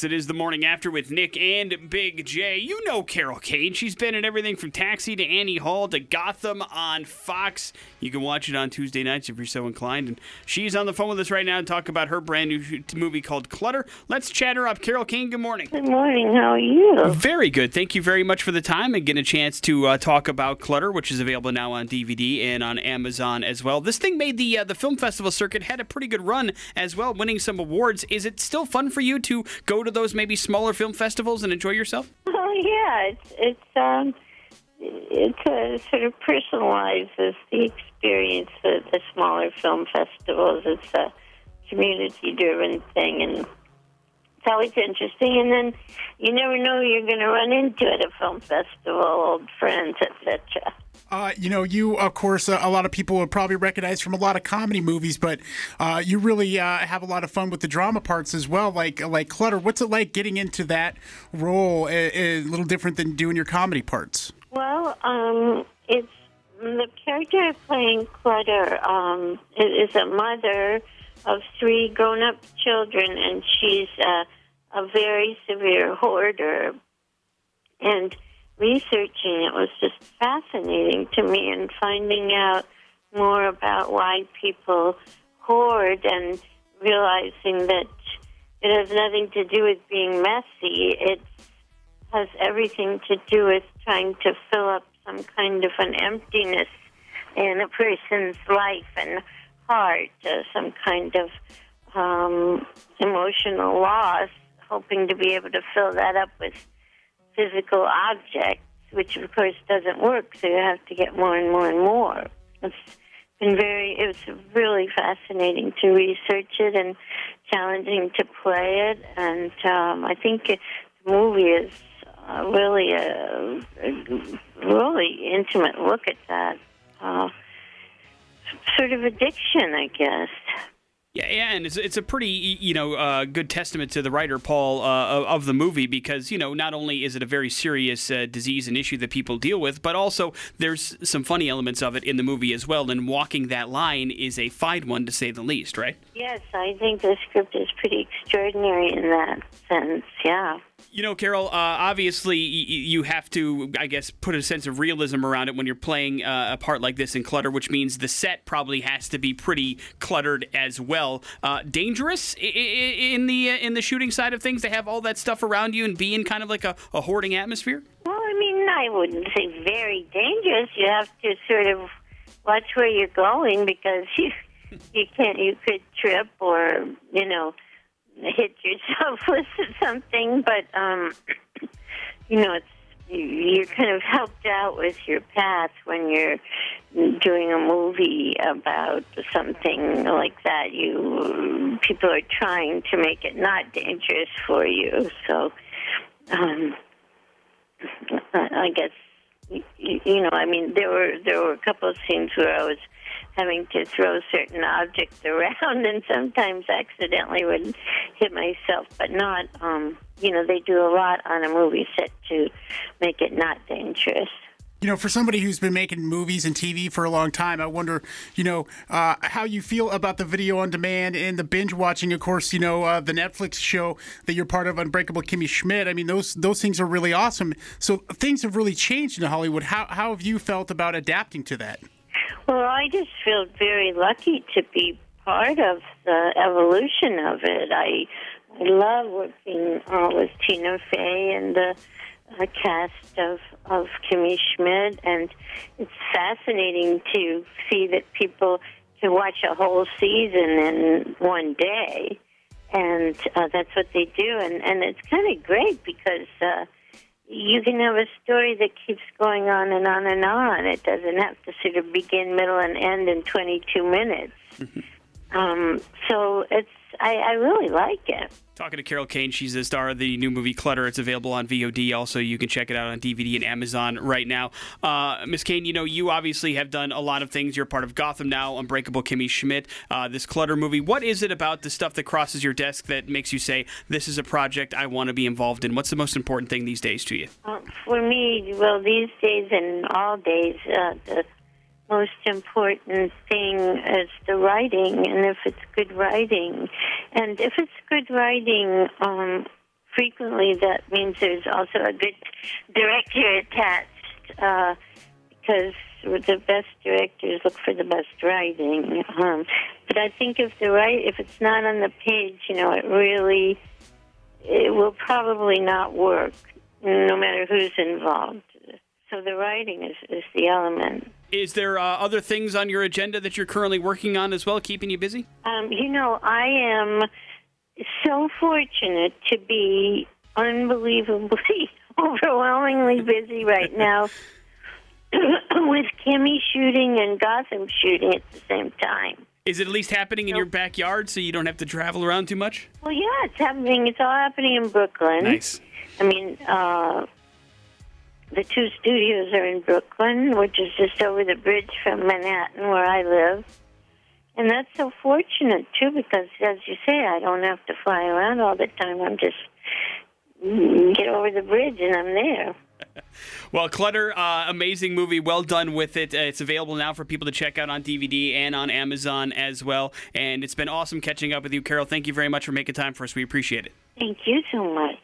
It is the morning after with Nick and Big J. You know Carol Kane. She's been in everything from Taxi to Annie Hall to Gotham on Fox. You can watch it on Tuesday nights if you're so inclined. And she's on the phone with us right now to talk about her brand new movie called Clutter. Let's chat her up. Carol Kane, good morning. Good morning. How are you? Very good. Thank you very much for the time and getting a chance to uh, talk about Clutter, which is available now on DVD and on Amazon as well. This thing made the uh, the film festival circuit, had a pretty good run as well, winning some awards. Is it still fun for you to go to those maybe smaller film festivals and enjoy yourself? Oh yeah, it's it's um it uh, sort of personalizes the experience of the smaller film festivals. It's a community-driven thing, and it's always interesting. And then you never know you're going to run into at a film festival, old friends, etc. Uh, you know, you, of course, uh, a lot of people would probably recognize from a lot of comedy movies, but uh, you really uh, have a lot of fun with the drama parts as well, like like Clutter. What's it like getting into that role? A, a little different than doing your comedy parts. Well, um, it's the character playing Clutter um, is a mother of three grown-up children, and she's uh, a very severe hoarder, and researching it was just fascinating to me and finding out more about why people hoard and realizing that it has nothing to do with being messy. It has everything to do with trying to fill up some kind of an emptiness in a person's life and heart, uh, some kind of um, emotional loss, hoping to be able to fill that up with physical objects, which of course doesn't work. So you have to get more and more and more. It's been very. It was really fascinating to research it and challenging to play it. And um, I think the movie is uh, really a, a, really intimate look at that uh, sort of addiction, I guess. Yeah, yeah, and it's, it's a pretty you know uh, good testament to the writer Paul uh, of the movie because you know not only is it a very serious uh, disease and issue that people deal with, but also there's some funny elements of it in the movie as well. And walking that line is a fine one to say the least, right? Yes, I think the script is pretty extraordinary in that sense. Yeah. You know, Carol, uh, obviously you have to, I guess, put a sense of realism around it when you're playing uh, a part like this in Clutter, which means the set probably has to be pretty cluttered as well. Uh, dangerous in the uh, in the shooting side of things to have all that stuff around you and be in kind of like a, a hoarding atmosphere. Well, I mean, I wouldn't say very dangerous. You have to sort of watch where you're going because you you can't you could trip or you know hit yourself with something, but um, you know, it's you're kind of helped out with your path when you're doing a movie about something like that. You people are trying to make it not dangerous for you, so um, I guess you know. I mean, there were there were a couple of scenes where I was having to throw certain objects around and sometimes accidentally would hit myself, but not, um, you know, they do a lot on a movie set to make it not dangerous. You know, for somebody who's been making movies and TV for a long time, I wonder, you know, uh, how you feel about the video on demand and the binge watching. Of course, you know, uh, the Netflix show that you're part of, Unbreakable Kimmy Schmidt. I mean, those those things are really awesome. So things have really changed in Hollywood. How how have you felt about adapting to that? Well, I just feel very lucky to be part of the evolution of it. I love working uh, with Tina Fey and the uh, cast of of Kimmy Schmidt, and it's fascinating to see that people can watch a whole season in one day, and uh, that's what they do, and and it's kind of great because. Uh, you can have a story that keeps going on and on and on. It doesn't have to sort of begin, middle, and end in 22 minutes. Um, so it's I, I really like it. Talking to Carol Kane, she's the star of the new movie Clutter. It's available on VOD. Also, you can check it out on DVD and Amazon right now. Uh, Miss Kane, you know, you obviously have done a lot of things. You're part of Gotham now, Unbreakable Kimmy Schmidt, uh, this Clutter movie. What is it about the stuff that crosses your desk that makes you say, this is a project I want to be involved in? What's the most important thing these days to you? Uh, for me, well, these days and all days, uh, the most important thing is the writing, and if it's good writing, and if it's good writing um, frequently that means there's also a good director attached uh, because the best directors look for the best writing. Um, but I think if the right if it's not on the page, you know, it really it will probably not work, no matter who's involved. So the writing is, is the element. Is there uh, other things on your agenda that you're currently working on as well, keeping you busy? Um, you know, I am so fortunate to be unbelievably, overwhelmingly busy right now with Kimmy shooting and Gotham shooting at the same time. Is it at least happening in your backyard so you don't have to travel around too much? Well, yeah, it's happening. It's all happening in Brooklyn. Nice. I mean, uh, the two studios are in Brooklyn, which is just over the bridge from Manhattan, where I live. And that's so fortunate, too, because, as you say, I don't have to fly around all the time. I'm just mm, get over the bridge and I'm there. Well, Clutter, uh, amazing movie. Well done with it. Uh, it's available now for people to check out on DVD and on Amazon as well. And it's been awesome catching up with you, Carol. Thank you very much for making time for us. We appreciate it. Thank you so much.